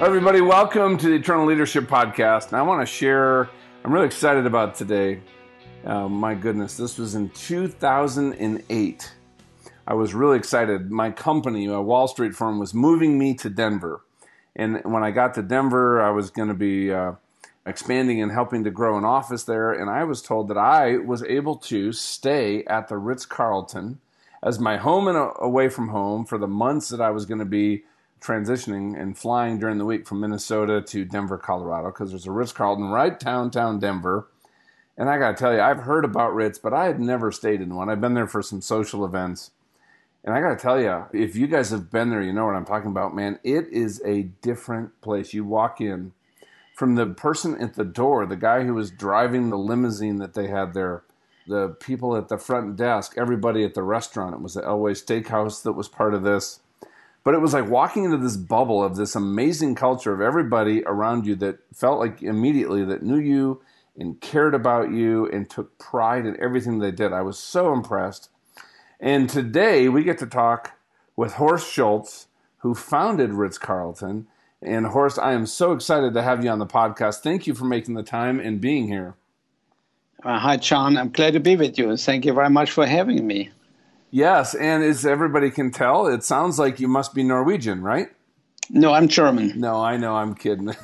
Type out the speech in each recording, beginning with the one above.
everybody, welcome to the Eternal Leadership Podcast. And I want to share, I'm really excited about today. Uh, my goodness, this was in 2008. I was really excited. My company, a Wall Street firm, was moving me to Denver. And when I got to Denver, I was going to be uh, expanding and helping to grow an office there. And I was told that I was able to stay at the Ritz Carlton as my home and away from home for the months that I was going to be transitioning and flying during the week from Minnesota to Denver, Colorado, because there's a Ritz Carlton right downtown Denver. And I got to tell you, I've heard about Ritz, but I had never stayed in one. I've been there for some social events. And I got to tell you, if you guys have been there, you know what I'm talking about, man. It is a different place. You walk in from the person at the door, the guy who was driving the limousine that they had there, the people at the front desk, everybody at the restaurant. It was the Elway Steakhouse that was part of this but it was like walking into this bubble of this amazing culture of everybody around you that felt like immediately that knew you and cared about you and took pride in everything they did. I was so impressed. And today we get to talk with Horst Schulze, who founded Ritz Carlton. And Horst, I am so excited to have you on the podcast. Thank you for making the time and being here. Uh, hi, John. I'm glad to be with you. And thank you very much for having me. Yes, and as everybody can tell, it sounds like you must be Norwegian, right? No, I'm German. No, I know, I'm kidding.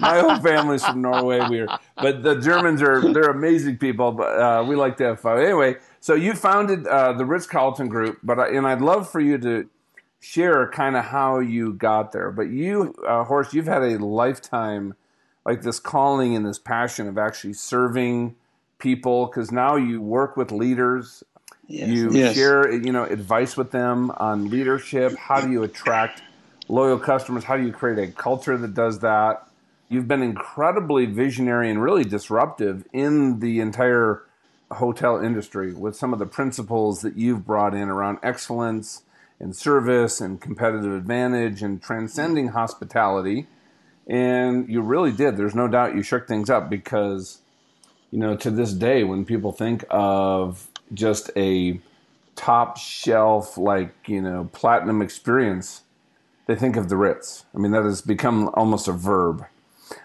My whole family's from Norway. We're, but the Germans are they're amazing people. But uh, we like to have fun. Anyway, so you founded uh, the Ritz Carlton Group, but I, and I'd love for you to share kind of how you got there. But you, uh, Horst, you've had a lifetime like this calling and this passion of actually serving people because now you work with leaders Yes. You yes. share, you know, advice with them on leadership. How do you attract loyal customers? How do you create a culture that does that? You've been incredibly visionary and really disruptive in the entire hotel industry with some of the principles that you've brought in around excellence and service and competitive advantage and transcending hospitality. And you really did. There's no doubt you shook things up because, you know, to this day, when people think of just a top shelf, like, you know, platinum experience, they think of the Ritz. I mean, that has become almost a verb.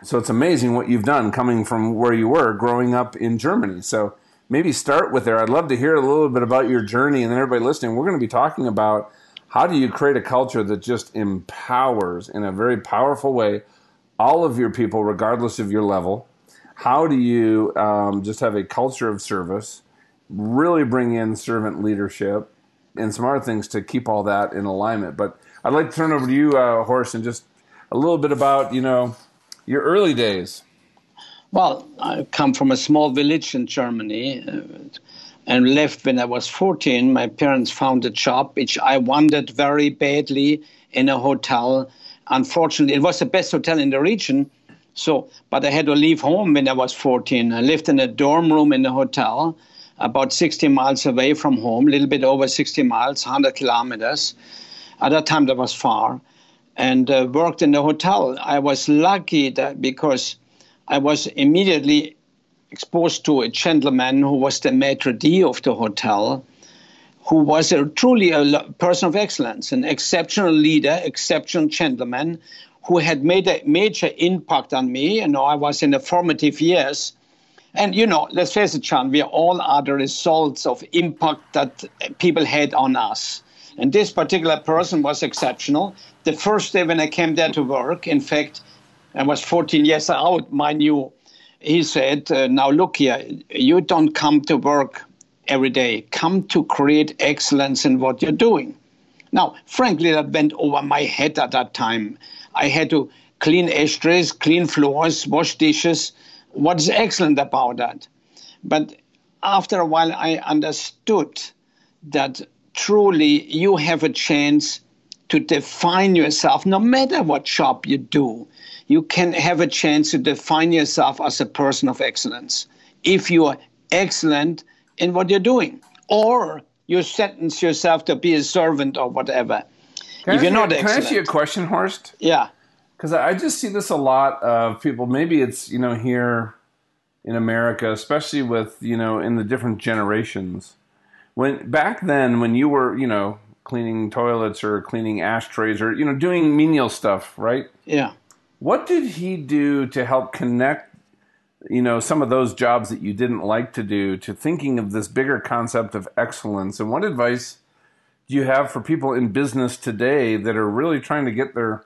So it's amazing what you've done coming from where you were growing up in Germany. So maybe start with there. I'd love to hear a little bit about your journey and then everybody listening. We're going to be talking about how do you create a culture that just empowers in a very powerful way all of your people, regardless of your level. How do you um, just have a culture of service? Really bring in servant leadership and some other things to keep all that in alignment. But I'd like to turn over to you, uh, Horst, and just a little bit about you know your early days. Well, I come from a small village in Germany. Uh, and left when I was 14. My parents found a job which I wanted very badly in a hotel. Unfortunately, it was the best hotel in the region. So, but I had to leave home when I was 14. I lived in a dorm room in a hotel about 60 miles away from home, a little bit over 60 miles, 100 kilometers. At that time, that was far, and uh, worked in the hotel. I was lucky that because I was immediately exposed to a gentleman who was the maitre d' of the hotel, who was a, truly a person of excellence, an exceptional leader, exceptional gentleman, who had made a major impact on me. You know, I was in the formative years and you know, let's face it, John, we all are the results of impact that people had on us. And this particular person was exceptional. The first day when I came there to work, in fact, I was 14 years out, mind you, he said, uh, Now look here, you don't come to work every day, come to create excellence in what you're doing. Now, frankly, that went over my head at that time. I had to clean ashtrays, clean floors, wash dishes what is excellent about that. But after a while, I understood that truly you have a chance to define yourself no matter what job you do. You can have a chance to define yourself as a person of excellence if you are excellent in what you're doing, or you sentence yourself to be a servant or whatever. Can if you're not excellent. Can I ask you a question, Horst? Yeah because I just see this a lot of people. Maybe it's you know here in America, especially with you know in the different generations. When back then, when you were you know cleaning toilets or cleaning ashtrays or you know doing menial stuff, right? Yeah. What did he do to help connect, you know, some of those jobs that you didn't like to do to thinking of this bigger concept of excellence? And what advice do you have for people in business today that are really trying to get their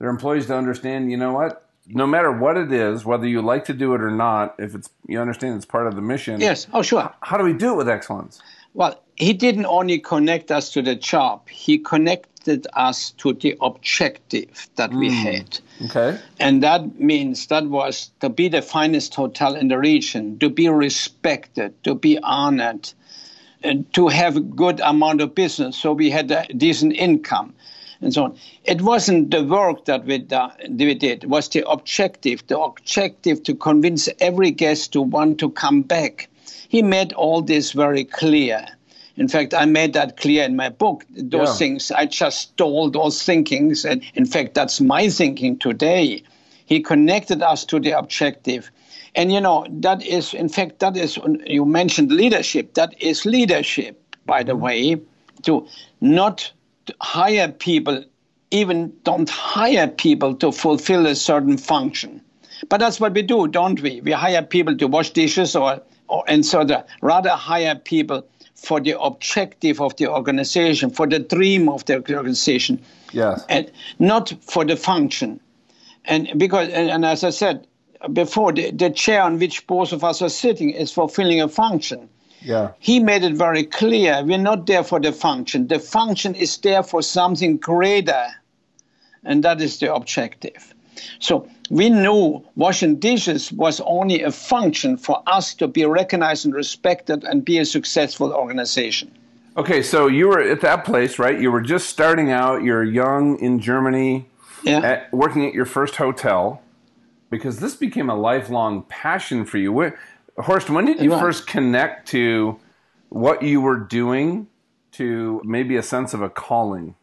their employees to understand, you know what? No matter what it is, whether you like to do it or not, if it's you understand it's part of the mission. Yes. Oh, sure. How do we do it with excellence? Well, he didn't only connect us to the job, he connected us to the objective that we Mm. had. Okay. And that means that was to be the finest hotel in the region, to be respected, to be honored, and to have a good amount of business. So we had a decent income and so on. It wasn't the work that we, did, it was the objective, the objective to convince every guest to want to come back. He made all this very clear. In fact, I made that clear in my book. Those Yeah. things, I just stole those thinkings. And in fact, that's my thinking today. He connected us to the objective. And you know, that is, in fact, that is, uh, you mentioned leadership. That is leadership, by the mm-hmm. way, to not hire people, even don't hire people to fulfill a certain function. But that's what we do, don't we? We hire people to wash dishes or, or and so the, rather hire people for the objective of the organization, for the dream of the organization, Yes. and not for the function. And because, and, and as I said before, the, the chair on which both of us are sitting is fulfilling a function. Yeah. He made it very clear we're not there for the function. The function is there for something greater, and that is the objective. So we knew washing dishes was only a function for us to be recognized and respected and be a successful organization. Okay, so you were at that place, right? You were just starting out. You're young in Germany, Yeah. at, working at your first hotel, because this became a lifelong passion for you. Where, Horst, when did you Right. first connect to what you were doing to maybe a sense of a calling?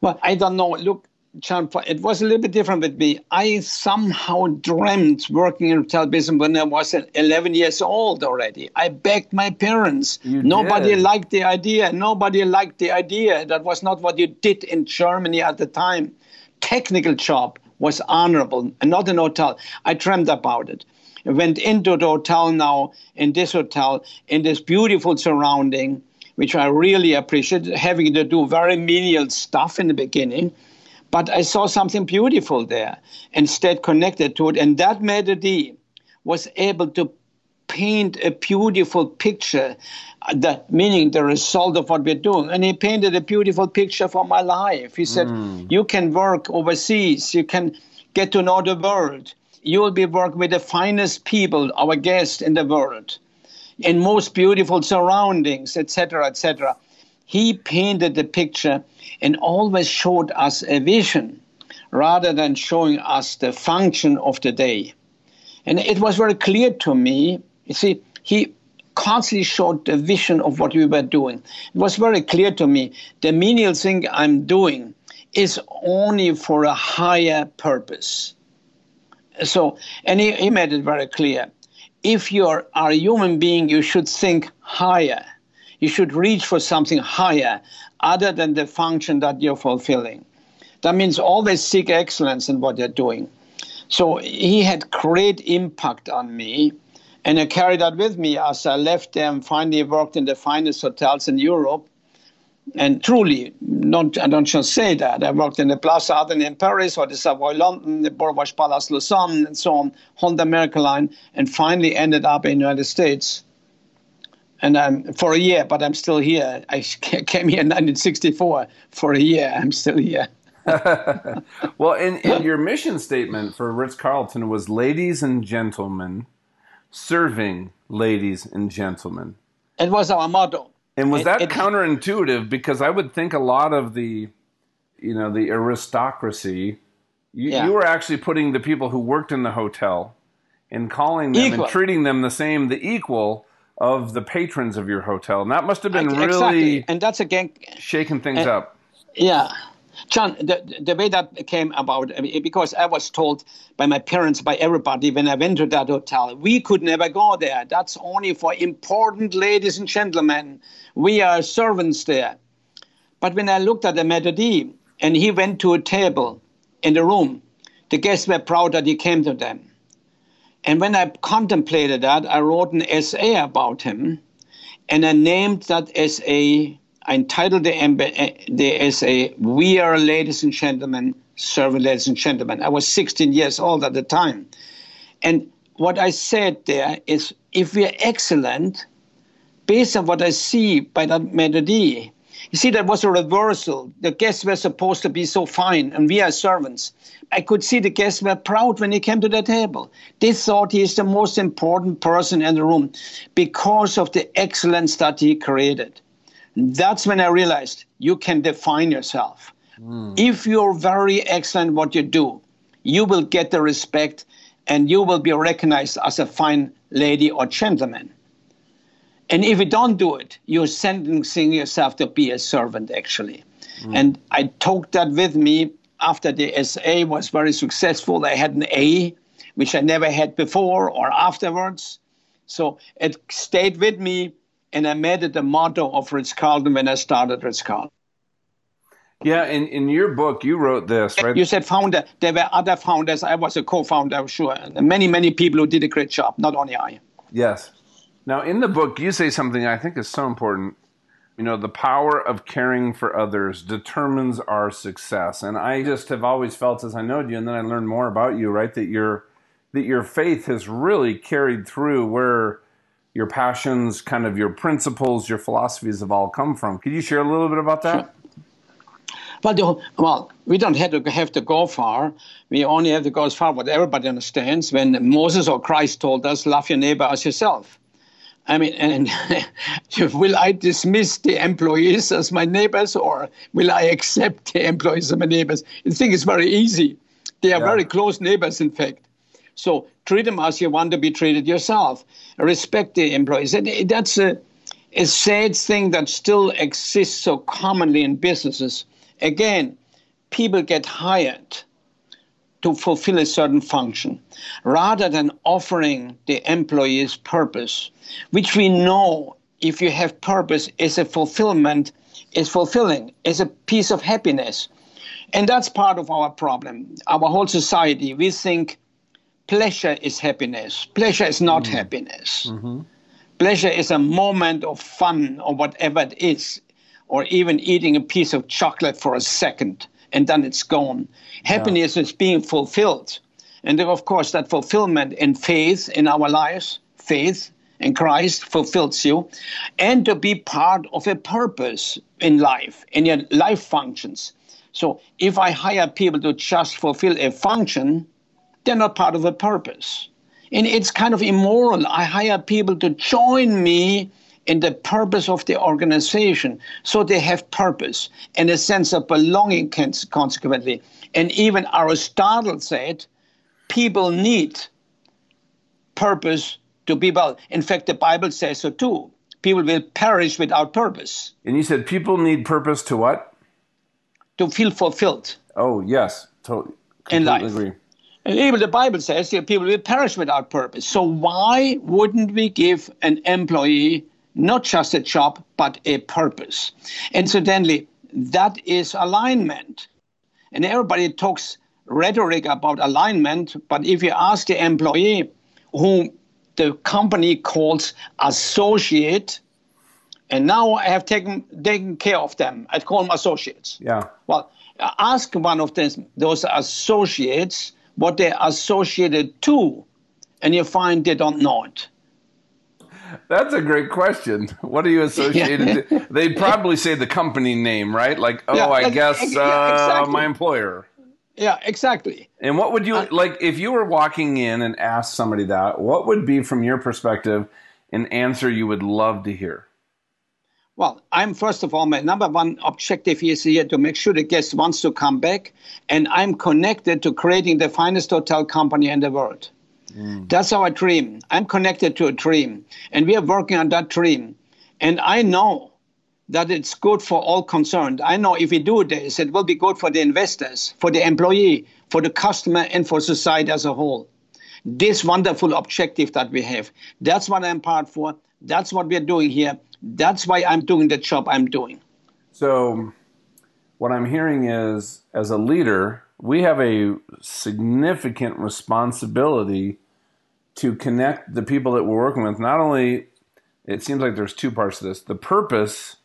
Well, I don't know. Look, John, it was a little bit different with me. I somehow dreamt working in hotel business when I was 11 years old already. I begged my parents. You Nobody did. liked the idea. Nobody liked the idea. That was not what you did in Germany at the time. Technical job was honorable, not an hotel. I dreamt about it. I went into the hotel now, in this hotel, in this beautiful surrounding, which I really appreciate, having to do very menial stuff in the beginning. But I saw something beautiful there and stayed connected to it. And that maitre d' was able to paint a beautiful picture, the, meaning the result of what we're doing. And he painted a beautiful picture for my life. He said, mm. You can work overseas, you can get to know the world. You will be working with the finest people, our guests in the world, in most beautiful surroundings, etc., etc. He painted the picture and always showed us a vision rather than showing us the function of the day. And it was very clear to me. You see, he constantly showed the vision of what we were doing. It was very clear to me the menial thing I'm doing is only for a higher purpose. So, and he, he made it very clear. If you are a human being, you should think higher. You should reach for something higher other than the function that you're fulfilling. That means always seek excellence in what you're doing. So he had great impact on me, and I carried that with me as I left there and finally worked in the finest hotels in Europe. And truly, not, I don't just say that. I worked in the Plaza Athénée in Paris, or the Savoy London, the Beau-Rivage Palace Lausanne, and so on, Holland America Line, and finally ended up in the United States. And I'm for a year, but I'm still here. I came here in 1964 for a year. I'm still here. Well, in, in your mission statement for Ritz Carlton was ladies and gentlemen, serving ladies and gentlemen. It was our motto. And was It- that it- counterintuitive? Because I would think a lot of the, you know, the aristocracy, you, Yeah. you were actually putting the people who worked in the hotel and calling them Equal. and treating them the same, the equal of the patrons of your hotel. And that must have been Exactly. really And that's again shaking things and- up. Yeah. John, the, the way that came about, I mean, because I was told by my parents, by everybody, when I went to that hotel, we could never go there. That's only for important ladies and gentlemen. We are servants there. But when I looked at the maitre and he went to a table in the room the guests were proud that he came to them. And when I contemplated that, I wrote an essay about him, and I named that essay, Entitled the, eh, the essay, We Are Ladies and Gentlemen, Serving Ladies and Gentlemen. I was 16 years old at the time. And what I said there is if we're excellent, based on what I see by that maitre d', you see, that was a reversal. The guests were supposed to be so fine, and we are servants. I could see the guests were proud when he came to the table. They thought he is the most important person in the room because of the excellence that he created. That's when I realized you can define yourself. Mm. If you're very excellent what you do, you will get the respect and you will be recognized as a fine lady or gentleman. And if you don't do it, you're sentencing yourself to be a servant, actually. Mm. And I took that with me after the SA was very successful. I had an A, which I never had before or afterwards. So it stayed with me, and I made it the motto of Ritz Carlton when I started Ritz Carlton. Yeah, in, in your book, you wrote this, right? You said founder. There were other founders. I was a co founder, I'm sure. And many, many people who did a great job, not only I. Yes. Now, in the book, you say something I think is so important. You know, the power of caring for others determines our success. And I just have always felt as I know you, and then I learned more about you, right, that your that your faith has really carried through where your passions, kind of your principles, your philosophies have all come from. Could you share a little bit about that? Well, the, well, we don't have to have to go far. We only have to go as far what everybody understands. When Moses or Christ told us, "Love your neighbor as yourself," I mean, and will I dismiss the employees as my neighbors or will I accept the employees as my neighbors? The thing is very easy. They are yeah. very close neighbors, in fact. So treat them as you want to be treated yourself. Respect the employees. That's a, a sad thing that still exists so commonly in businesses. Again, people get hired to fulfill a certain function rather than offering the employees purpose, which we know if you have purpose is a fulfillment, is fulfilling, is a piece of happiness. And that's part of our problem. Our whole society, we think pleasure is happiness. Pleasure is not mm-hmm. happiness. Mm-hmm. Pleasure is a moment of fun or whatever it is, or even eating a piece of chocolate for a second and then it's gone. Happiness yeah. is being fulfilled. And of course, that fulfillment in faith in our lives, faith in Christ fulfills you, and to be part of a purpose in life, in your life functions. So if I hire people to just fulfill a function, they're not part of a purpose. And it's kind of immoral. I hire people to join me in the purpose of the organization. So they have purpose and a sense of belonging, consequently. And even Aristotle said people need purpose to be well. In fact, the Bible says so too. People will perish without purpose. And you said people need purpose to what? To feel fulfilled. Oh, yes. Totally. In life. Agree. And even the Bible says that people will perish without purpose. So why wouldn't we give an employee not just a job, but a purpose. Incidentally, that is alignment. And everybody talks rhetoric about alignment, but if you ask the employee whom the company calls associate, and now I have taken taken care of them. I call them associates. Yeah. Well, ask one of them, those associates what they're associated to, and you find they don't know it. That's a great question. What are you associated? Yeah. They probably say the company name, right? Like, oh, yeah, I guess uh, exactly. my employer. Yeah, exactly. And what would you uh, like if you were walking in and asked somebody that? What would be, from your perspective, an answer you would love to hear? Well, I'm first of all, my number one objective is here to make sure the guest wants to come back, and I'm connected to creating the finest hotel company in the world. Mm. That's our dream. I'm connected to a dream, and we are working on that dream. And I know that it's good for all concerned. I know if we do this, it will be good for the investors, for the employee, for the customer, and for society as a whole. This wonderful objective that we have. That's what I'm part for. That's what we're doing here. That's why I'm doing the job I'm doing. So, what I'm hearing is, as a leader, we have a significant responsibility to connect the people that we're working with. Not only, it seems like there's two parts to this the purpose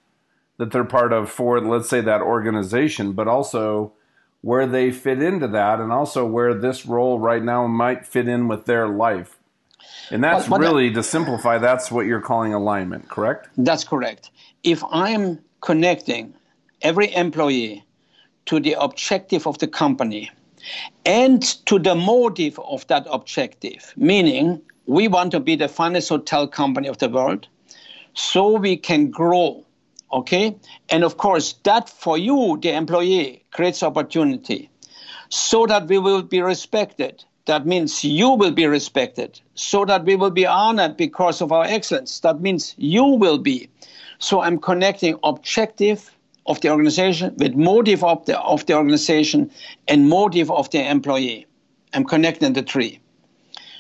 that they're part of for, let's say, that organization, but also where they fit into that and also where this role right now might fit in with their life. And that's well, really, to simplify, that's what you're calling alignment, correct? That's correct. If I'm connecting every employee to the objective of the company and to the motive of that objective, meaning we want to be the finest hotel company of the world so we can grow. Okay? And of course, that for you, the employee, creates opportunity so that we will be respected. That means you will be respected, so that we will be honored because of our excellence. That means you will be. So I'm connecting objective of the organization with motive of the, of the organization and motive of the employee. I'm connecting the three.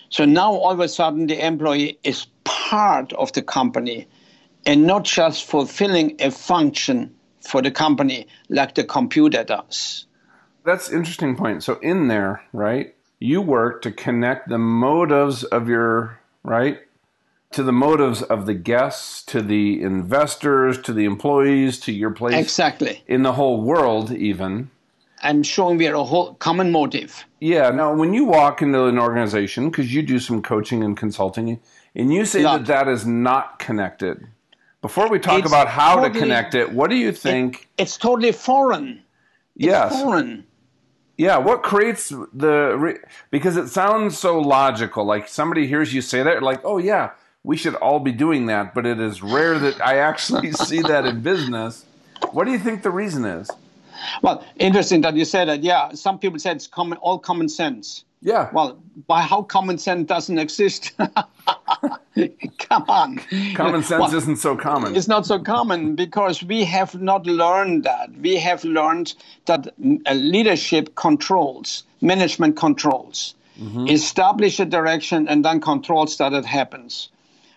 So now all of a sudden the employee is part of the company and not just fulfilling a function for the company like the computer does. That's interesting point. So in there, right, you work to connect the motives of your right to the motives of the guests, to the investors, to the employees, to your place. Exactly. In the whole world, even. I'm showing we are a whole common motive. Yeah. Now, when you walk into an organization, because you do some coaching and consulting, and you say that that is not connected, before we talk it's about how totally, to connect it, what do you think? It, it's totally foreign. It's yes. foreign. Yeah, what creates the because it sounds so logical. Like somebody hears you say that, like, oh yeah, we should all be doing that, but it is rare that I actually see that in business. What do you think the reason is? Well, interesting that you said that. Yeah, some people said it's common, all common sense. Yeah. Well, by how common sense doesn't exist? Come on. Common sense well, isn't so common. It's not so common because we have not learned that. We have learned that leadership controls, management controls, mm-hmm. establish a direction and then controls that it happens.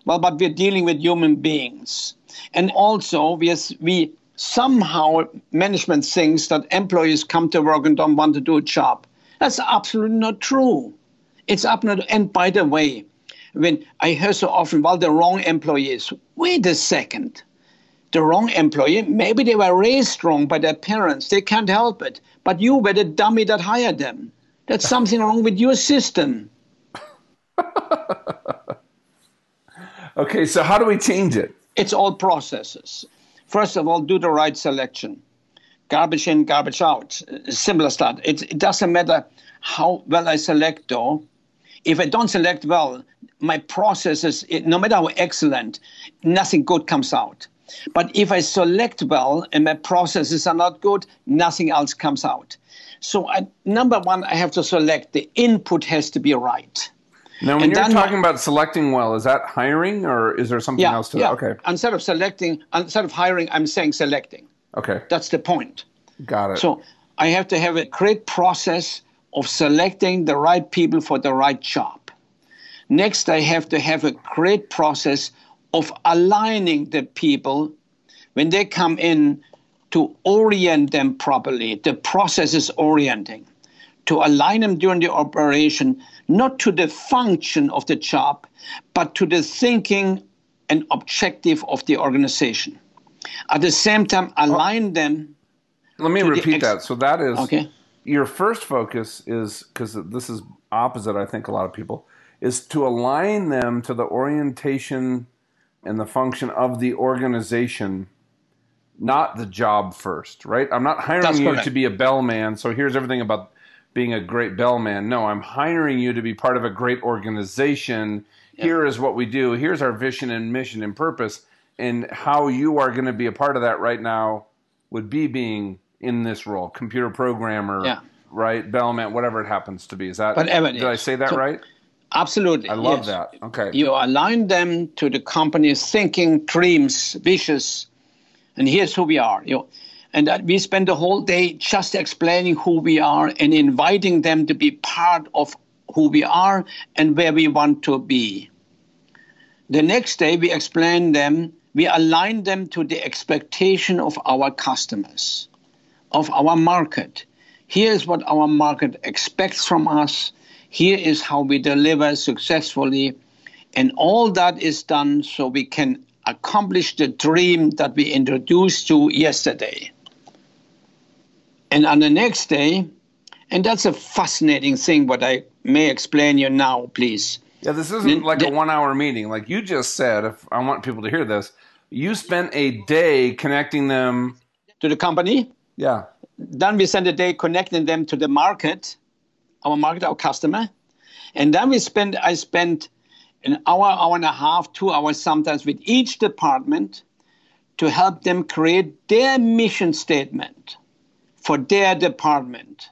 Well, but we're dealing with human beings. And also, we, we somehow management thinks that employees come to work and don't want to do a job. That's absolutely not true. It's up not. And by the way, when I hear so often, well, the wrong employees. Wait a second. The wrong employee, maybe they were raised wrong by their parents. They can't help it. But you were the dummy that hired them. That's something wrong with your system. Okay, so how do we change it? It's all processes. First of all, do the right selection. Garbage in, garbage out. Simple as that. It, it doesn't matter how well I select, though. If I don't select well, my processes, no matter how excellent, nothing good comes out. But if I select well and my processes are not good, nothing else comes out. So, I, number one, I have to select the input has to be right. Now, when and you're talking about selecting well, is that hiring or is there something yeah, else to yeah. that? Okay. Instead of selecting, instead of hiring, I'm saying selecting. Okay. That's the point. Got it. So I have to have a great process of selecting the right people for the right job. Next, I have to have a great process of aligning the people when they come in to orient them properly. The process is orienting to align them during the operation, not to the function of the job, but to the thinking and objective of the organization. At the same time, align them. Let me repeat ex- that. So that is okay. Your first focus is because this is opposite. I think a lot of people is to align them to the orientation and the function of the organization not the job first, right? I'm not hiring That's you correct. to be a bellman. So here's everything about being a great bellman. No, I'm hiring you to be part of a great organization. Yeah. Here is what we do. Here's our vision and mission and purpose. And how you are going to be a part of that right now would be being in this role, computer programmer, yeah. right? Bellman, whatever it happens to be. Is that, whatever did I say that so, right? Absolutely. I love yes. that. Okay. You align them to the company's thinking, dreams, wishes, and here's who we are. You and that we spend the whole day just explaining who we are and inviting them to be part of who we are and where we want to be. The next day, we explain them, we align them to the expectation of our customers, of our market. Here is what our market expects from us. Here is how we deliver successfully. And all that is done so we can accomplish the dream that we introduced to yesterday. And on the next day, and that's a fascinating thing, what I may explain you now, please. Yeah, this isn't like a one hour meeting. Like you just said, if I want people to hear this, you spent a day connecting them to the company. Yeah. Then we spent a day connecting them to the market, our market, our customer. And then we spent I spent an hour, hour and a half, two hours sometimes with each department to help them create their mission statement for their department.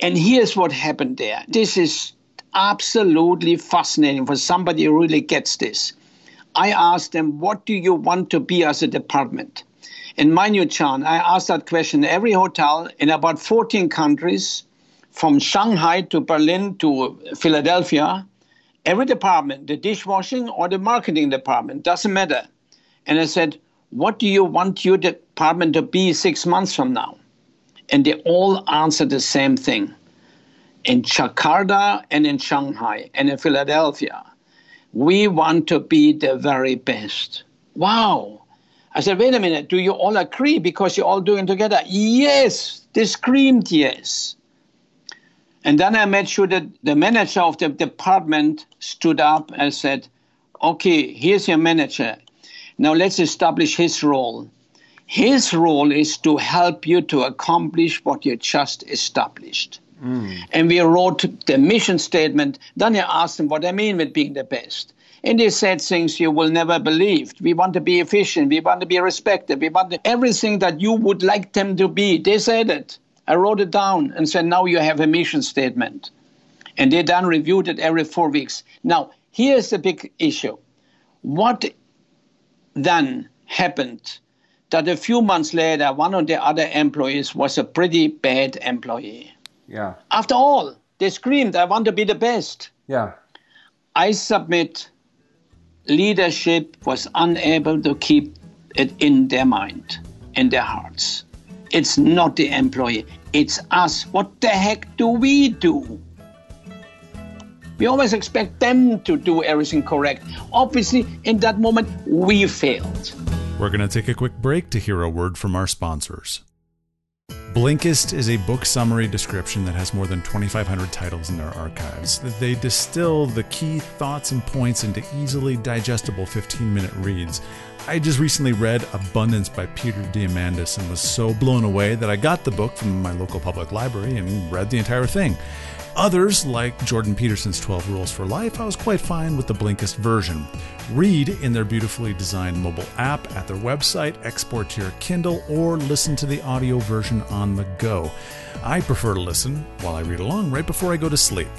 And here's what happened there. This is absolutely fascinating for somebody who really gets this. I asked them, What do you want to be as a department? In my new John, I asked that question every hotel in about 14 countries, from Shanghai to Berlin to Philadelphia, every department, the dishwashing or the marketing department, doesn't matter. And I said, What do you want your department to be six months from now? And they all answered the same thing. In Jakarta and in Shanghai and in Philadelphia, we want to be the very best. Wow. I said, wait a minute, do you all agree because you're all doing together? Yes, they screamed yes. And then I made sure that the manager of the department stood up and said, okay, here's your manager. Now let's establish his role. His role is to help you to accomplish what you just established. Mm. And we wrote the mission statement. Then I asked them what I mean with being the best. And they said things you will never believe. We want to be efficient. We want to be respected. We want to, everything that you would like them to be. They said it. I wrote it down and said, now you have a mission statement. And they then reviewed it every four weeks. Now, here's the big issue. What then happened that a few months later, one of the other employees was a pretty bad employee. Yeah. After all, they screamed, I want to be the best. Yeah. I submit leadership was unable to keep it in their mind, in their hearts. It's not the employee, it's us. What the heck do we do? We always expect them to do everything correct. Obviously, in that moment, we failed. We're going to take a quick break to hear a word from our sponsors. Blinkist is a book summary description that has more than 2,500 titles in their archives. They distill the key thoughts and points into easily digestible 15 minute reads. I just recently read Abundance by Peter Diamandis and was so blown away that I got the book from my local public library and read the entire thing. Others, like Jordan Peterson's 12 Rules for Life, I was quite fine with the Blinkist version. Read in their beautifully designed mobile app at their website, export to your Kindle, or listen to the audio version on the go. I prefer to listen while I read along right before I go to sleep.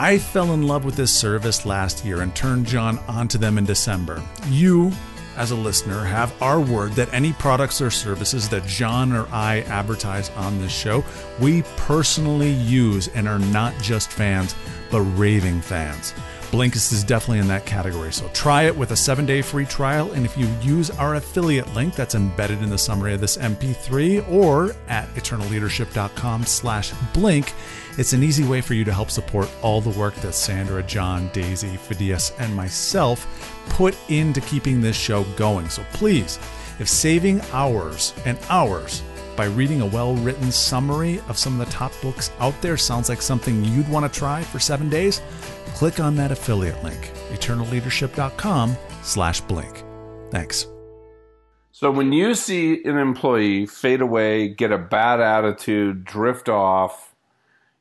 I fell in love with this service last year and turned John onto them in December. You, as a listener, have our word that any products or services that John or I advertise on this show, we personally use and are not just fans, but raving fans. Blinkist is definitely in that category. So try it with a seven day free trial. And if you use our affiliate link that's embedded in the summary of this MP3 or at eternalleadership.com slash blink, it's an easy way for you to help support all the work that Sandra, John, Daisy, Phidias, and myself put into keeping this show going. So please, if saving hours and hours by reading a well written summary of some of the top books out there sounds like something you'd want to try for seven days, click on that affiliate link, eternalleadership.com slash blink. Thanks. So when you see an employee fade away, get a bad attitude, drift off,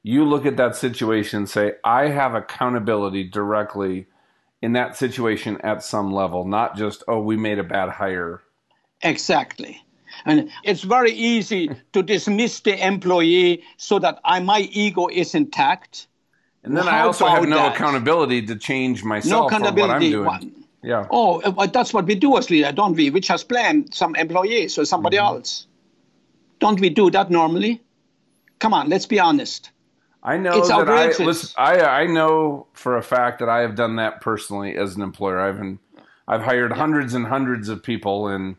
you look at that situation and say, I have accountability directly in that situation at some level, not just, oh, we made a bad hire. Exactly. And it's very easy to dismiss the employee so that I, my ego is intact and then I also have no that? accountability to change myself no accountability. what I'm doing. One. Yeah. Oh, uh, that's what we do as leader, don't we? We just blame some employees or somebody mm-hmm. else. Don't we do that normally? Come on, let's be honest. I know it's that. I listen. I I know for a fact that I have done that personally as an employer. I've been, I've hired hundreds and hundreds of people, and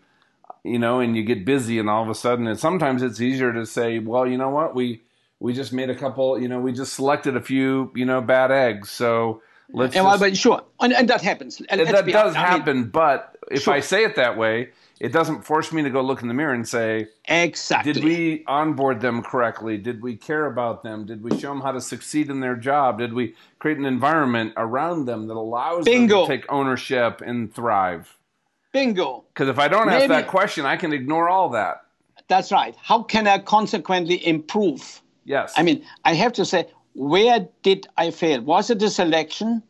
you know, and you get busy, and all of a sudden, and sometimes it's easier to say, well, you know what, we we just made a couple, you know, we just selected a few, you know, bad eggs, so let's. Yeah, just, but sure, and, and that happens. And that does honest, I mean, happen, but if Sure. I say it that way, it doesn't force me to go look in the mirror and say, exactly. did we onboard them correctly? Did we care about them? Did we show them how to succeed in their job? Did we create an environment around them that allows Bingo. them to take ownership and thrive? Bingo. Because if I don't ask Maybe- that question, I can ignore all that. That's right. How can I consequently improve? Yes. I mean, I have to say, where did I fail? Was it the selection?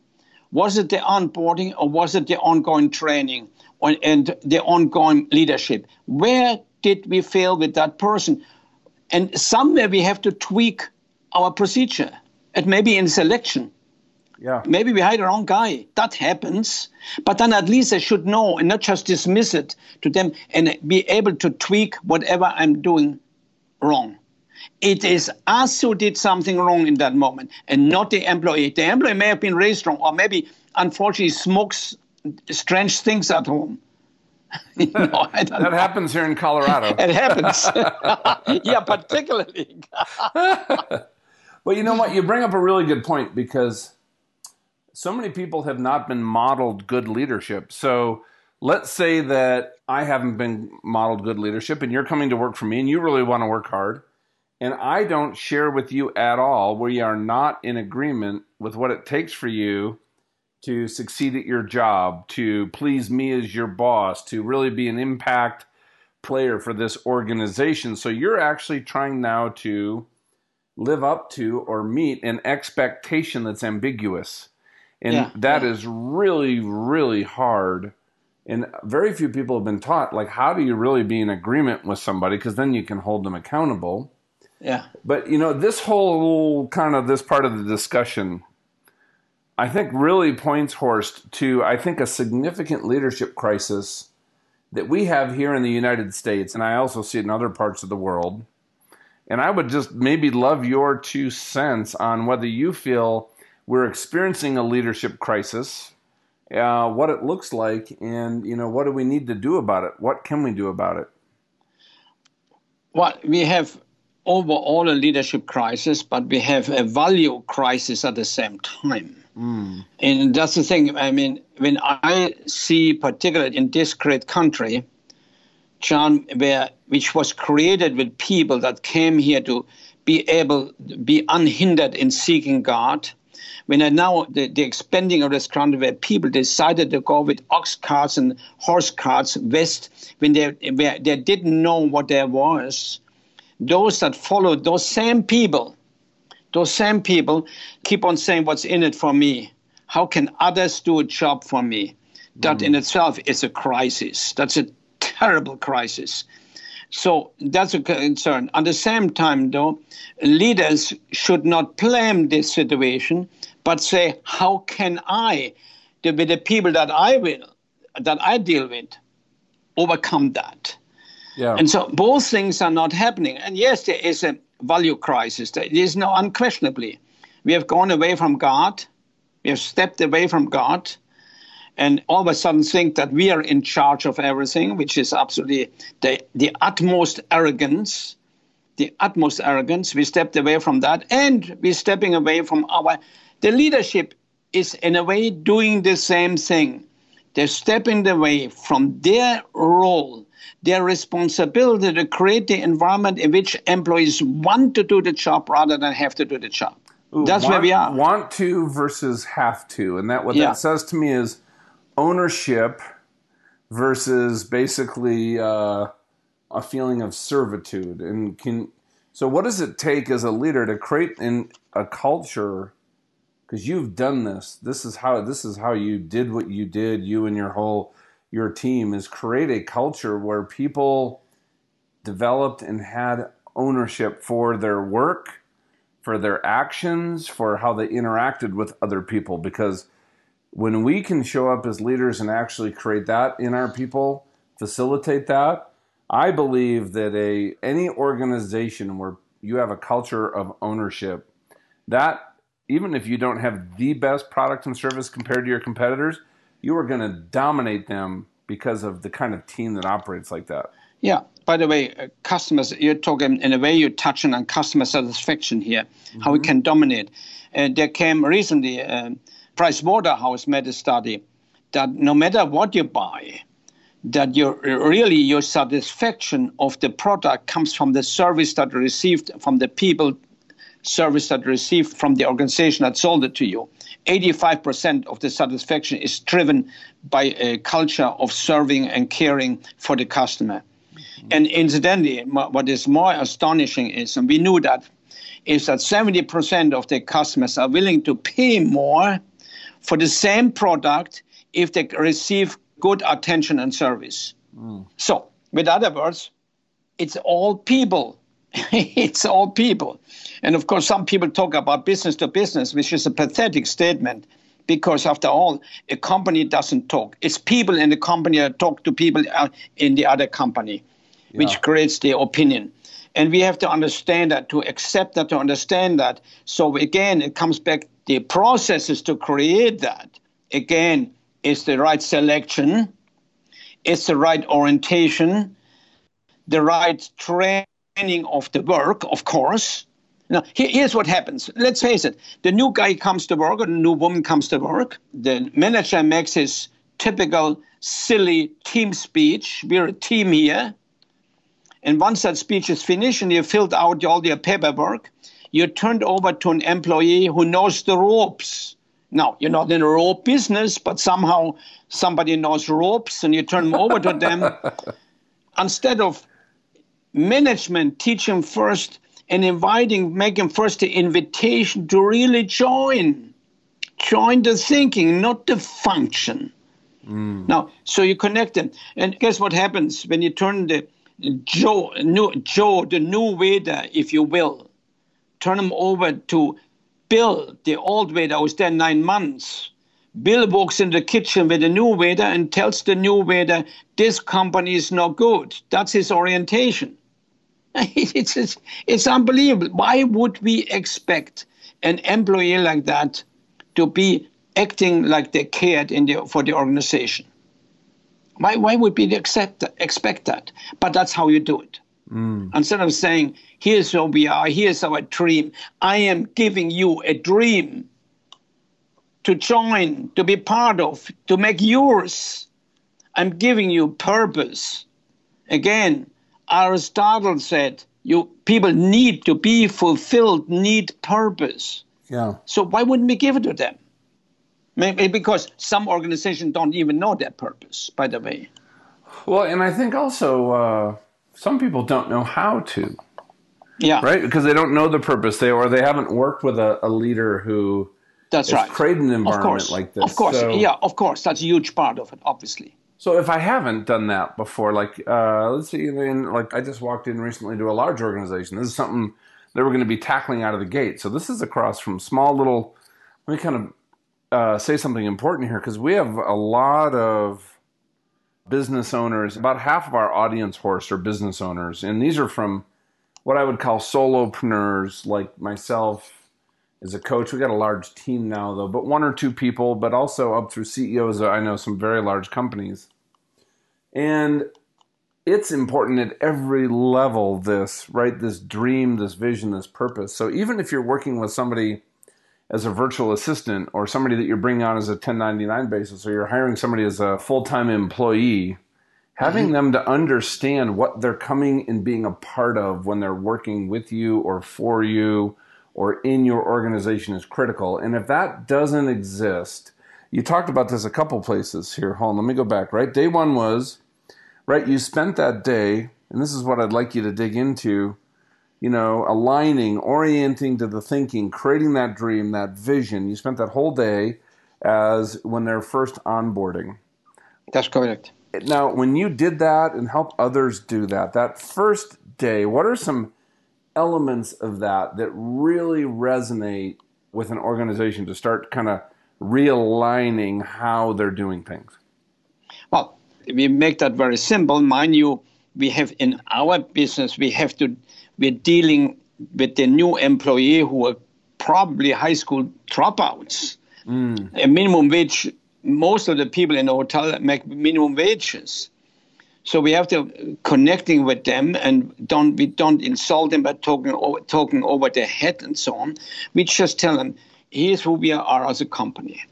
Was it the onboarding or was it the ongoing training or, and the ongoing leadership? Where did we fail with that person? And somewhere we have to tweak our procedure. It may be in selection. yeah. Maybe we hired the wrong guy. That happens. But then at least I should know and not just dismiss it to them and be able to tweak whatever I'm doing wrong. It is us who did something wrong in that moment and not the employee. The employee may have been raised wrong or maybe unfortunately smokes strange things at home. You know, That know. happens here in Colorado. It happens. yeah, particularly. But you know what? You bring up a really good point because so many people have not been modeled good leadership. So let's say that I haven't been modeled good leadership and you're coming to work for me and you really want to work hard. And I don't share with you at all. We are not in agreement with what it takes for you to succeed at your job, to please me as your boss, to really be an impact player for this organization. So you're actually trying now to live up to or meet an expectation that's ambiguous. And Yeah, that yeah. is really, really hard. And very few people have been taught, like, how do you really be in agreement with somebody? Because then you can hold them accountable. Yeah. But, you know, this whole kind of this part of the discussion, I think really points, Horst, to, I think, a significant leadership crisis that we have here in the United States. And I also see it in other parts of the world. And I would just maybe love your two cents on whether you feel we're experiencing a leadership crisis, uh, what it looks like, and you know what do we need to do about it? What can we do about it? Well, we have overall a leadership crisis, but we have a value crisis at the same time. Hmm. And that's the thing. I mean, when I see, particularly in this great country, John, where which was created with people that came here to be able be unhindered in seeking God. When I now the, the expanding of this country, where people decided to go with ox carts and horse carts west, when they where they didn't know what there was, those that followed those same people, those same people keep on saying, "What's in it for me? How can others do a job for me?" That mm. in itself is a crisis. That's a terrible crisis. So that's a concern. At the same time, though, leaders should not blame this situation, but say, how can I, with the people that I will, that I deal with, overcome that? Yeah. And so both things are not happening. And yes, there is a value crisis. There is no unquestionably. We have gone away from God. We have stepped away from God and all of a sudden think that we are in charge of everything, which is absolutely the, the utmost arrogance. The utmost arrogance. We stepped away from that, and we're stepping away from our. The leadership is, in a way, doing the same thing. They're stepping away from their role, their responsibility to create the environment in which employees want to do the job rather than have to do the job. That's want, where we are. Want to versus have to, and that what Yeah. that says to me is ownership versus basically uh, a feeling of servitude. And can so, what does it take as a leader to create in a culture? Because you've done this. This is how this is how you did what you did. You and your whole your team is create a culture where people developed and had ownership for their work for their actions, for how they interacted with other people. Because when we can show up as leaders and actually create that in our people, facilitate that, I believe that a any organization where you have a culture of ownership, that even if you don't have the best product and service compared to your competitors, you are going to dominate them because of the kind of team that operates like that. Yeah. By the way, uh, customers, you're talking in a way you're touching on customer satisfaction here, mm-hmm. how we can dominate. Uh, there came recently, uh, Price Waterhouse made a study that no matter what you buy, that your really your satisfaction of the product comes from the service that you received from the people service that received from the organization that sold it to you 85% of the satisfaction is driven by a culture of serving and caring for the customer mm-hmm. and incidentally what is more astonishing is and we knew that is that 70% of the customers are willing to pay more for the same product if they receive good attention and service. Mm. So, with other words, it's all people. it's all people. And of course, some people talk about business to business, which is a pathetic statement because, after all, a company doesn't talk. It's people in the company that talk to people uh, in the other company, yeah. which creates the opinion. And we have to understand that, to accept that, to understand that. So, again, it comes back the processes to create that. Again, is the right selection, it's the right orientation, the right training of the work, of course. Now, here's what happens. Let's face it the new guy comes to work, or the new woman comes to work. The manager makes his typical silly team speech. We're a team here. And once that speech is finished and you've filled out all your paperwork, you're turned over to an employee who knows the ropes now, you're not in a rope business, but somehow somebody knows ropes and you turn them over to them. Instead of management teaching first and inviting, making first the invitation to really join. Join the thinking, not the function. Mm. Now, so you connect them. And guess what happens when you turn the Joe, new, Joe, the new waiter, if you will, turn him over to Bill, the old waiter, was there nine months. Bill walks in the kitchen with the new waiter and tells the new waiter, This company is not good. That's his orientation. It's, it's, it's unbelievable. Why would we expect an employee like that to be acting like they cared in the, for the organization? Why, why would we accept, expect that? But that's how you do it. Mm. Instead of saying, here's who we are, here's our dream, I am giving you a dream to join, to be part of, to make yours. I'm giving you purpose. Again, Aristotle said, you people need to be fulfilled, need purpose. Yeah. So why wouldn't we give it to them? Maybe because some organizations don't even know their purpose, by the way. Well, and I think also uh, some people don't know how to. Yeah. Right? Because they don't know the purpose. They or they haven't worked with a, a leader who that's right. created an environment like this. Of course. So, yeah, of course. That's a huge part of it, obviously. So if I haven't done that before, like uh, let's see, like I just walked in recently to a large organization. This is something they were going to be tackling out of the gate. So this is across from small little. Let me kind of uh, say something important here because we have a lot of business owners. About half of our audience Horst are business owners, and these are from what I would call solopreneurs like myself as a coach. We got a large team now, though, but one or two people, but also up through CEOs. I know some very large companies. And it's important at every level, this, right? This dream, this vision, this purpose. So even if you're working with somebody as a virtual assistant or somebody that you're bringing on as a 1099 basis or you're hiring somebody as a full-time employee having mm-hmm. them to understand what they're coming and being a part of when they're working with you or for you or in your organization is critical and if that doesn't exist you talked about this a couple places here hold on let me go back right day one was right you spent that day and this is what i'd like you to dig into you know, aligning, orienting to the thinking, creating that dream, that vision. You spent that whole day as when they're first onboarding. That's correct. Now, when you did that and help others do that, that first day, what are some elements of that that really resonate with an organization to start kind of realigning how they're doing things? Well, we make that very simple. Mind you, we have in our business, we have to we're dealing with the new employee who are probably high school dropouts. Mm. A minimum wage, most of the people in the hotel make minimum wages. So we have to connecting with them and don't we don't insult them by talking over, talking over their head and so on. We just tell them, here's who we are as a company.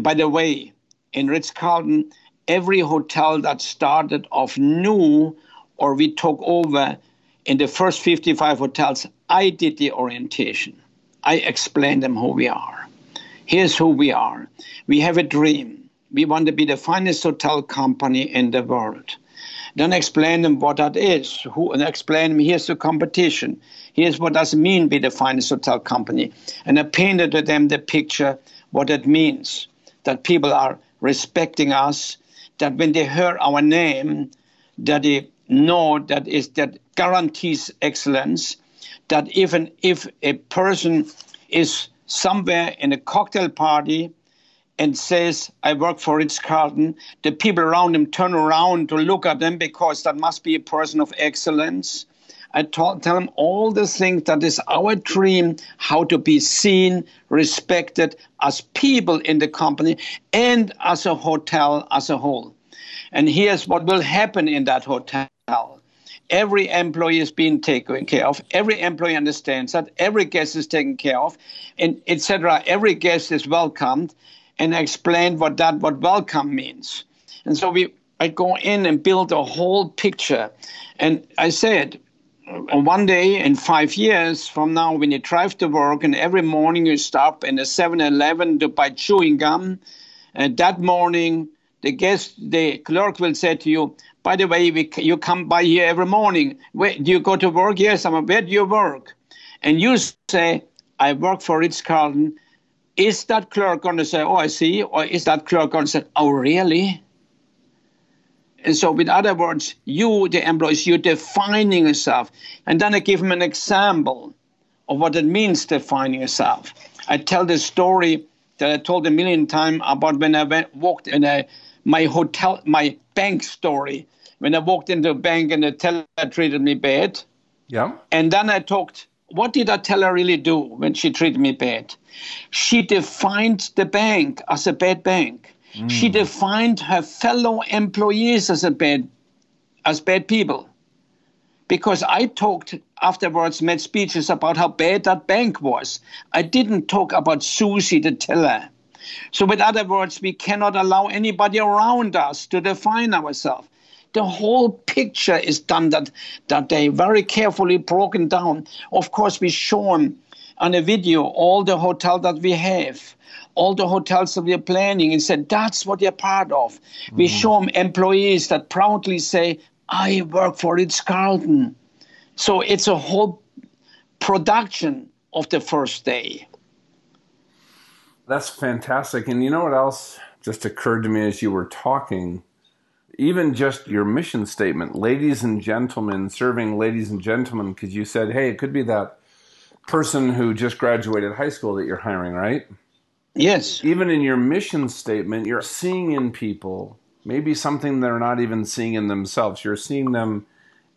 By the way, in Ritz Carlton, every hotel that started off new or we took over in the first 55 hotels, I did the orientation. I explained them who we are. Here's who we are. We have a dream we want to be the finest hotel company in the world. Then explain them what that is. Who, and explain them here's the competition. Here's what does mean be the finest hotel company. And I painted to them the picture what it means. That people are respecting us, that when they hear our name, that they know that is that guarantees excellence, that even if a person is somewhere in a cocktail party and says, I work for Ritz Carlton, the people around him turn around to look at them because that must be a person of excellence. I tell them all the things that is our dream, how to be seen, respected as people in the company and as a hotel as a whole. And here's what will happen in that hotel. Every employee is being taken care of. Every employee understands that. Every guest is taken care of, and etc. Every guest is welcomed, and I explained what that what welcome means. And so we I go in and build a whole picture. And I said, uh, one day in five years from now, when you drive to work and every morning you stop in a 7 Eleven to buy chewing gum, and that morning the guest, the clerk will say to you, by the way, we, you come by here every morning. Where, do you go to work? Yes, I'm. Where do you work? And you say, I work for Ritz Carlton is that clerk going to say, oh, I see? Or is that clerk going to say, oh, really? And so, with other words, you, the employees, you're defining yourself. And then I give them an example of what it means defining yourself. I tell the story that I told a million times about when I went, walked in a, my hotel, my bank story. When I walked into a bank and the teller treated me bad. Yeah. And then I talked what did that teller really do when she treated me bad? She defined the bank as a bad bank. Mm. She defined her fellow employees as a bad, as bad people. Because I talked afterwards, made speeches about how bad that bank was. I didn't talk about Susie the teller. So, with other words, we cannot allow anybody around us to define ourselves the whole picture is done that that they very carefully broken down. Of course, we show them on a video all the hotel that we have, all the hotels that we are planning, and said that's what you're part of. Mm-hmm. We show them employees that proudly say, "I work for Ritz Carlton." So it's a whole production of the first day. That's fantastic. And you know what else just occurred to me as you were talking? even just your mission statement, ladies and gentlemen, serving ladies and gentlemen, because you said, hey, it could be that person who just graduated high school that you're hiring, right? Yes. Even in your mission statement, you're seeing in people maybe something they're not even seeing in themselves. You're seeing them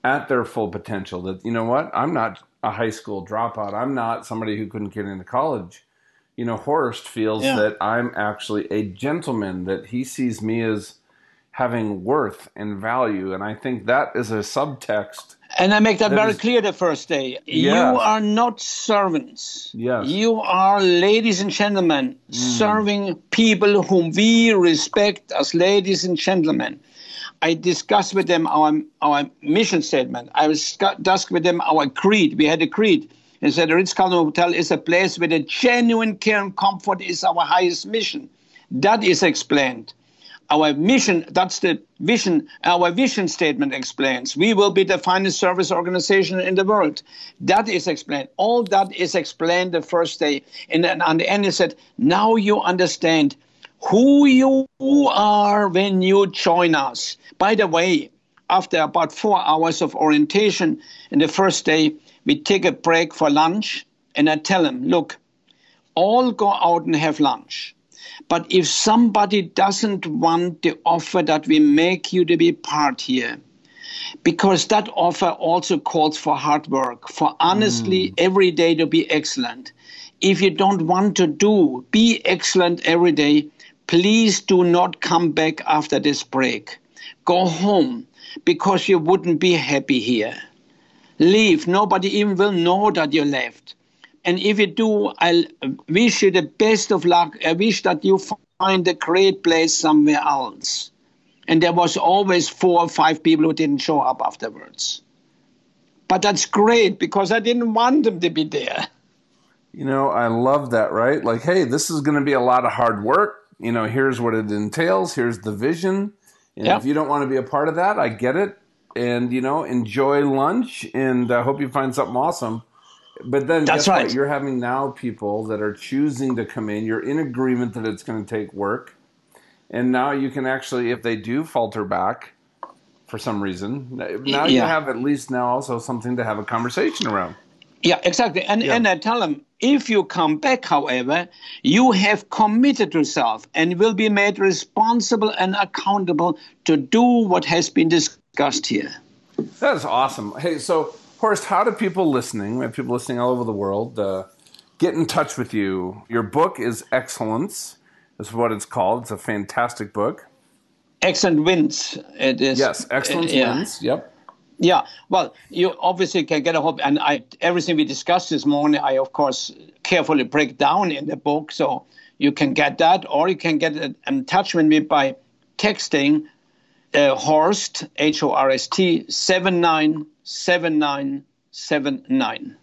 at their full potential. That, you know what? I'm not a high school dropout. I'm not somebody who couldn't get into college. You know, Horst feels yeah. that I'm actually a gentleman, that he sees me as having worth and value. And I think that is a subtext. And I make that, that very is, clear the first day. You are not servants. Yes. You are ladies and gentlemen, mm. serving people whom we respect as ladies and gentlemen. I discussed with them our, our mission statement. I discussed with them our creed. We had a creed. And said the Ritz-Carlton Hotel is a place where the genuine care and comfort is our highest mission. That is explained our mission that's the vision our vision statement explains. We will be the finest service organization in the world. That is explained. All that is explained the first day. And then on the end it said now you understand who you are when you join us. By the way after about four hours of orientation in the first day we take a break for lunch and i tell them look all go out and have lunch but if somebody doesn't want the offer that we make you to be part here, because that offer also calls for hard work, for honestly mm. every day to be excellent. If you don't want to do, be excellent every day, please do not come back after this break. Go home. because you wouldn't be happy here. Leave. Nobody even will know that you left. And if you do, I wish you the best of luck. I wish that you find a great place somewhere else. And there was always four or five people who didn't show up afterwards. But that's great because I didn't want them to be there. You know, I love that, right? Like, hey, this is going to be a lot of hard work. You know, here's what it entails. Here's the vision. And if you don't want to be a part of that, I get it. And, you know, enjoy lunch and I uh, hope you find something awesome. But then That's right. What? You're having now people that are choosing to come in. You're in agreement that it's going to take work. And now you can actually, if they do falter back for some reason, now yeah. you have at least now also something to have a conversation around. Yeah, exactly. And yeah. and I tell them if you come back, however, you have committed yourself and will be made responsible and accountable to do what has been discussed here. That is awesome. Hey, so Horst, how do people listening, we have people listening all over the world, uh, get in touch with you? Your book is Excellence, is what it's called. It's a fantastic book. Excellent wins. It is. Yes, excellent uh, yeah. wins. Yep. Yeah, well, you obviously can get a hope, and I everything we discussed this morning, I of course carefully break down in the book, so you can get that, or you can get in touch with me by texting uh, Horst H O R S T seven nine seven nine seven nine.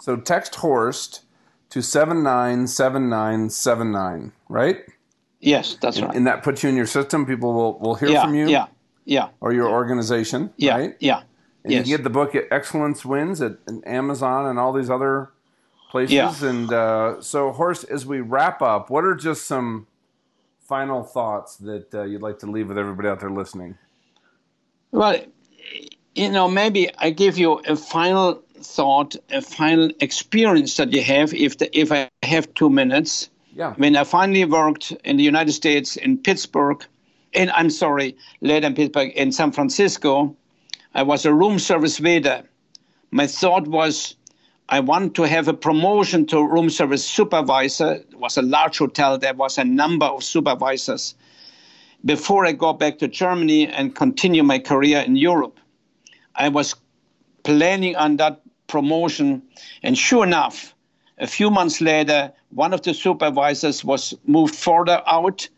So text Horst to seven nine seven nine seven nine, right? Yes, that's and, right. And that puts you in your system. People will will hear yeah, from you. Yeah yeah, or your organization, yeah, right? Yeah, and yes. you get the book at Excellence Wins at, at Amazon and all these other places. Yeah. And uh, so, Horst, as we wrap up, what are just some final thoughts that uh, you'd like to leave with everybody out there listening? Well, you know, maybe I give you a final thought, a final experience that you have. If the, if I have two minutes, yeah. When I finally worked in the United States in Pittsburgh in I'm sorry, later in Pittsburgh, in San Francisco, I was a room service waiter. My thought was I want to have a promotion to room service supervisor. It was a large hotel. There was a number of supervisors before I go back to Germany and continue my career in Europe. I was planning on that promotion, and sure enough, a few months later, one of the supervisors was moved further out,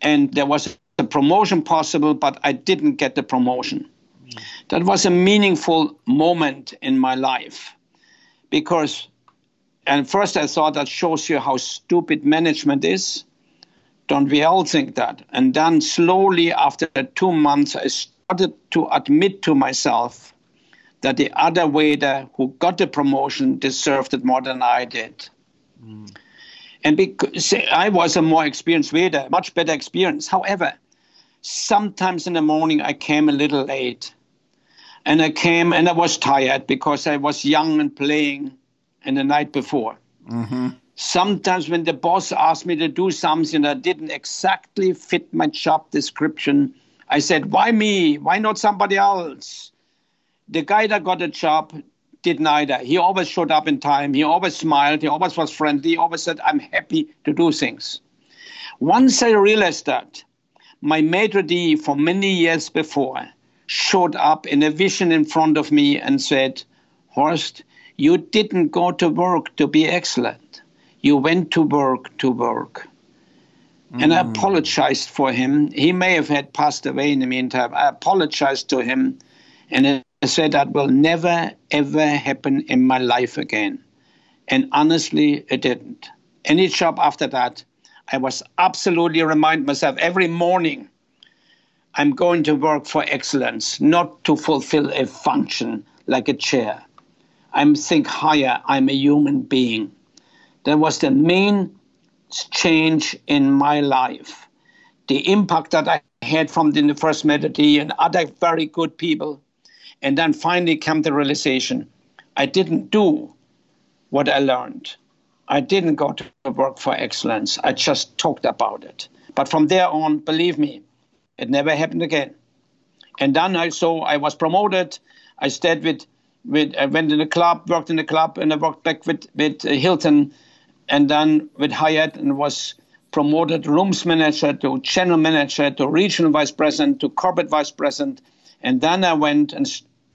and there was a promotion possible, but I didn't get the promotion. Mm. That was a meaningful moment in my life because, and first I thought that shows you how stupid management is. Don't we all think that? And then slowly, after two months, I started to admit to myself that the other waiter who got the promotion deserved it more than I did. Mm. And because I was a more experienced waiter, much better experience. However, sometimes in the morning I came a little late. And I came and I was tired because I was young and playing in the night before. Mm-hmm. Sometimes when the boss asked me to do something that didn't exactly fit my job description, I said, Why me? Why not somebody else? The guy that got the job did neither. He always showed up in time. He always smiled. He always was friendly. He always said, I'm happy to do things. Once I realized that, my maitre d' for many years before showed up in a vision in front of me and said, Horst, you didn't go to work to be excellent. You went to work to work. Mm. And I mm. apologized for him. He may have had passed away in the meantime. I apologized to him and I said that will never, ever happen in my life again. And honestly, it didn't. Any job after that, I was absolutely remind myself every morning I'm going to work for excellence, not to fulfill a function like a chair. I'm think higher. I'm a human being. That was the main change in my life. The impact that I had from the first meditation and other very good people. And then finally came the realization I didn't do what I learned. I didn't go to work for excellence. I just talked about it. But from there on, believe me, it never happened again. And then I saw I was promoted. I stayed with, with I went in the club, worked in the club, and I worked back with, with uh, Hilton and then with Hyatt and was promoted rooms manager to channel manager to regional vice president to corporate vice president. And then I went and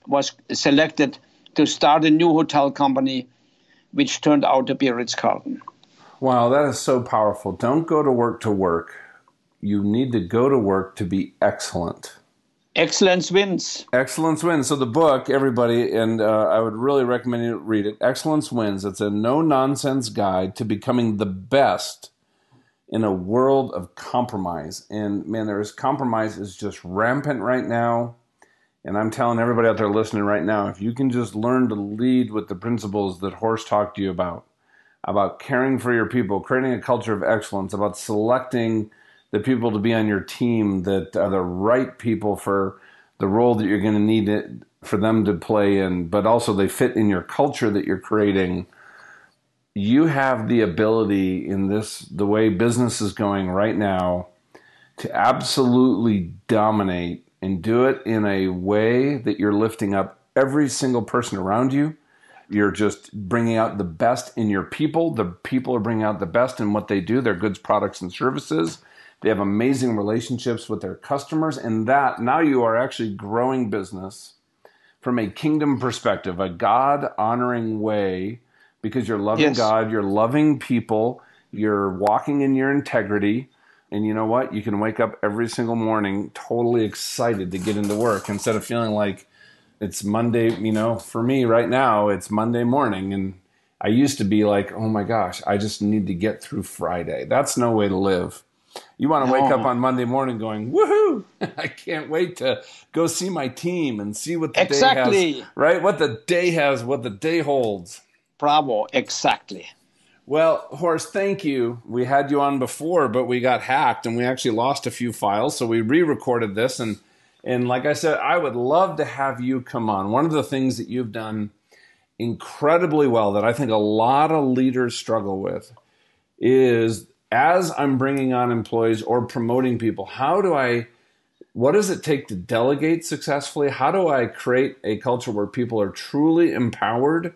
was selected to start a new hotel company, which turned out to be Ritz Carlton. Wow, that is so powerful. Don't go to work to work. You need to go to work to be excellent. Excellence wins. Excellence wins. So the book, everybody, and uh, I would really recommend you read it. Excellence wins. It's a no nonsense guide to becoming the best in a world of compromise. And man, there is compromise is just rampant right now. And I'm telling everybody out there listening right now, if you can just learn to lead with the principles that Horst talked to you about, about caring for your people, creating a culture of excellence, about selecting the people to be on your team that are the right people for the role that you're going to need it, for them to play in, but also they fit in your culture that you're creating. You have the ability in this, the way business is going right now, to absolutely dominate and do it in a way that you're lifting up every single person around you. You're just bringing out the best in your people. The people are bringing out the best in what they do, their goods, products, and services. They have amazing relationships with their customers. And that now you are actually growing business from a kingdom perspective, a God honoring way, because you're loving yes. God, you're loving people, you're walking in your integrity and you know what? You can wake up every single morning totally excited to get into work instead of feeling like it's Monday. You know, for me right now, it's Monday morning. And I used to be like, oh my gosh, I just need to get through Friday. That's no way to live. You want to wake up on Monday morning going, woohoo! I can't wait to go see my team and see what the exactly. day has. Right? What the day has, what the day holds. Bravo, exactly. Well, Horst, thank you. We had you on before, but we got hacked and we actually lost a few files, so we re-recorded this and and like I said, I would love to have you come on. One of the things that you've done incredibly well that I think a lot of leaders struggle with is as I'm bringing on employees or promoting people, how do I what does it take to delegate successfully? How do I create a culture where people are truly empowered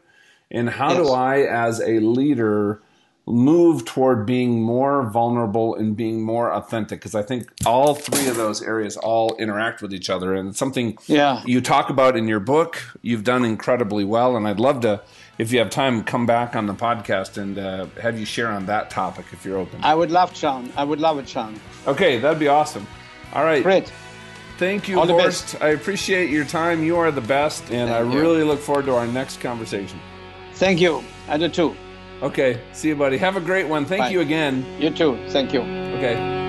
and how yes. do I, as a leader, move toward being more vulnerable and being more authentic? Because I think all three of those areas all interact with each other. And it's something yeah. you talk about in your book. You've done incredibly well. And I'd love to, if you have time, come back on the podcast and uh, have you share on that topic if you're open. I would love, John. I would love it, John. Okay, that'd be awesome. All right. Great. Thank you, All Horst. I appreciate your time. You are the best, and Thank I you. really look forward to our next conversation. Thank you. I do too. Okay. See you, buddy. Have a great one. Thank Bye. you again. You too. Thank you. Okay.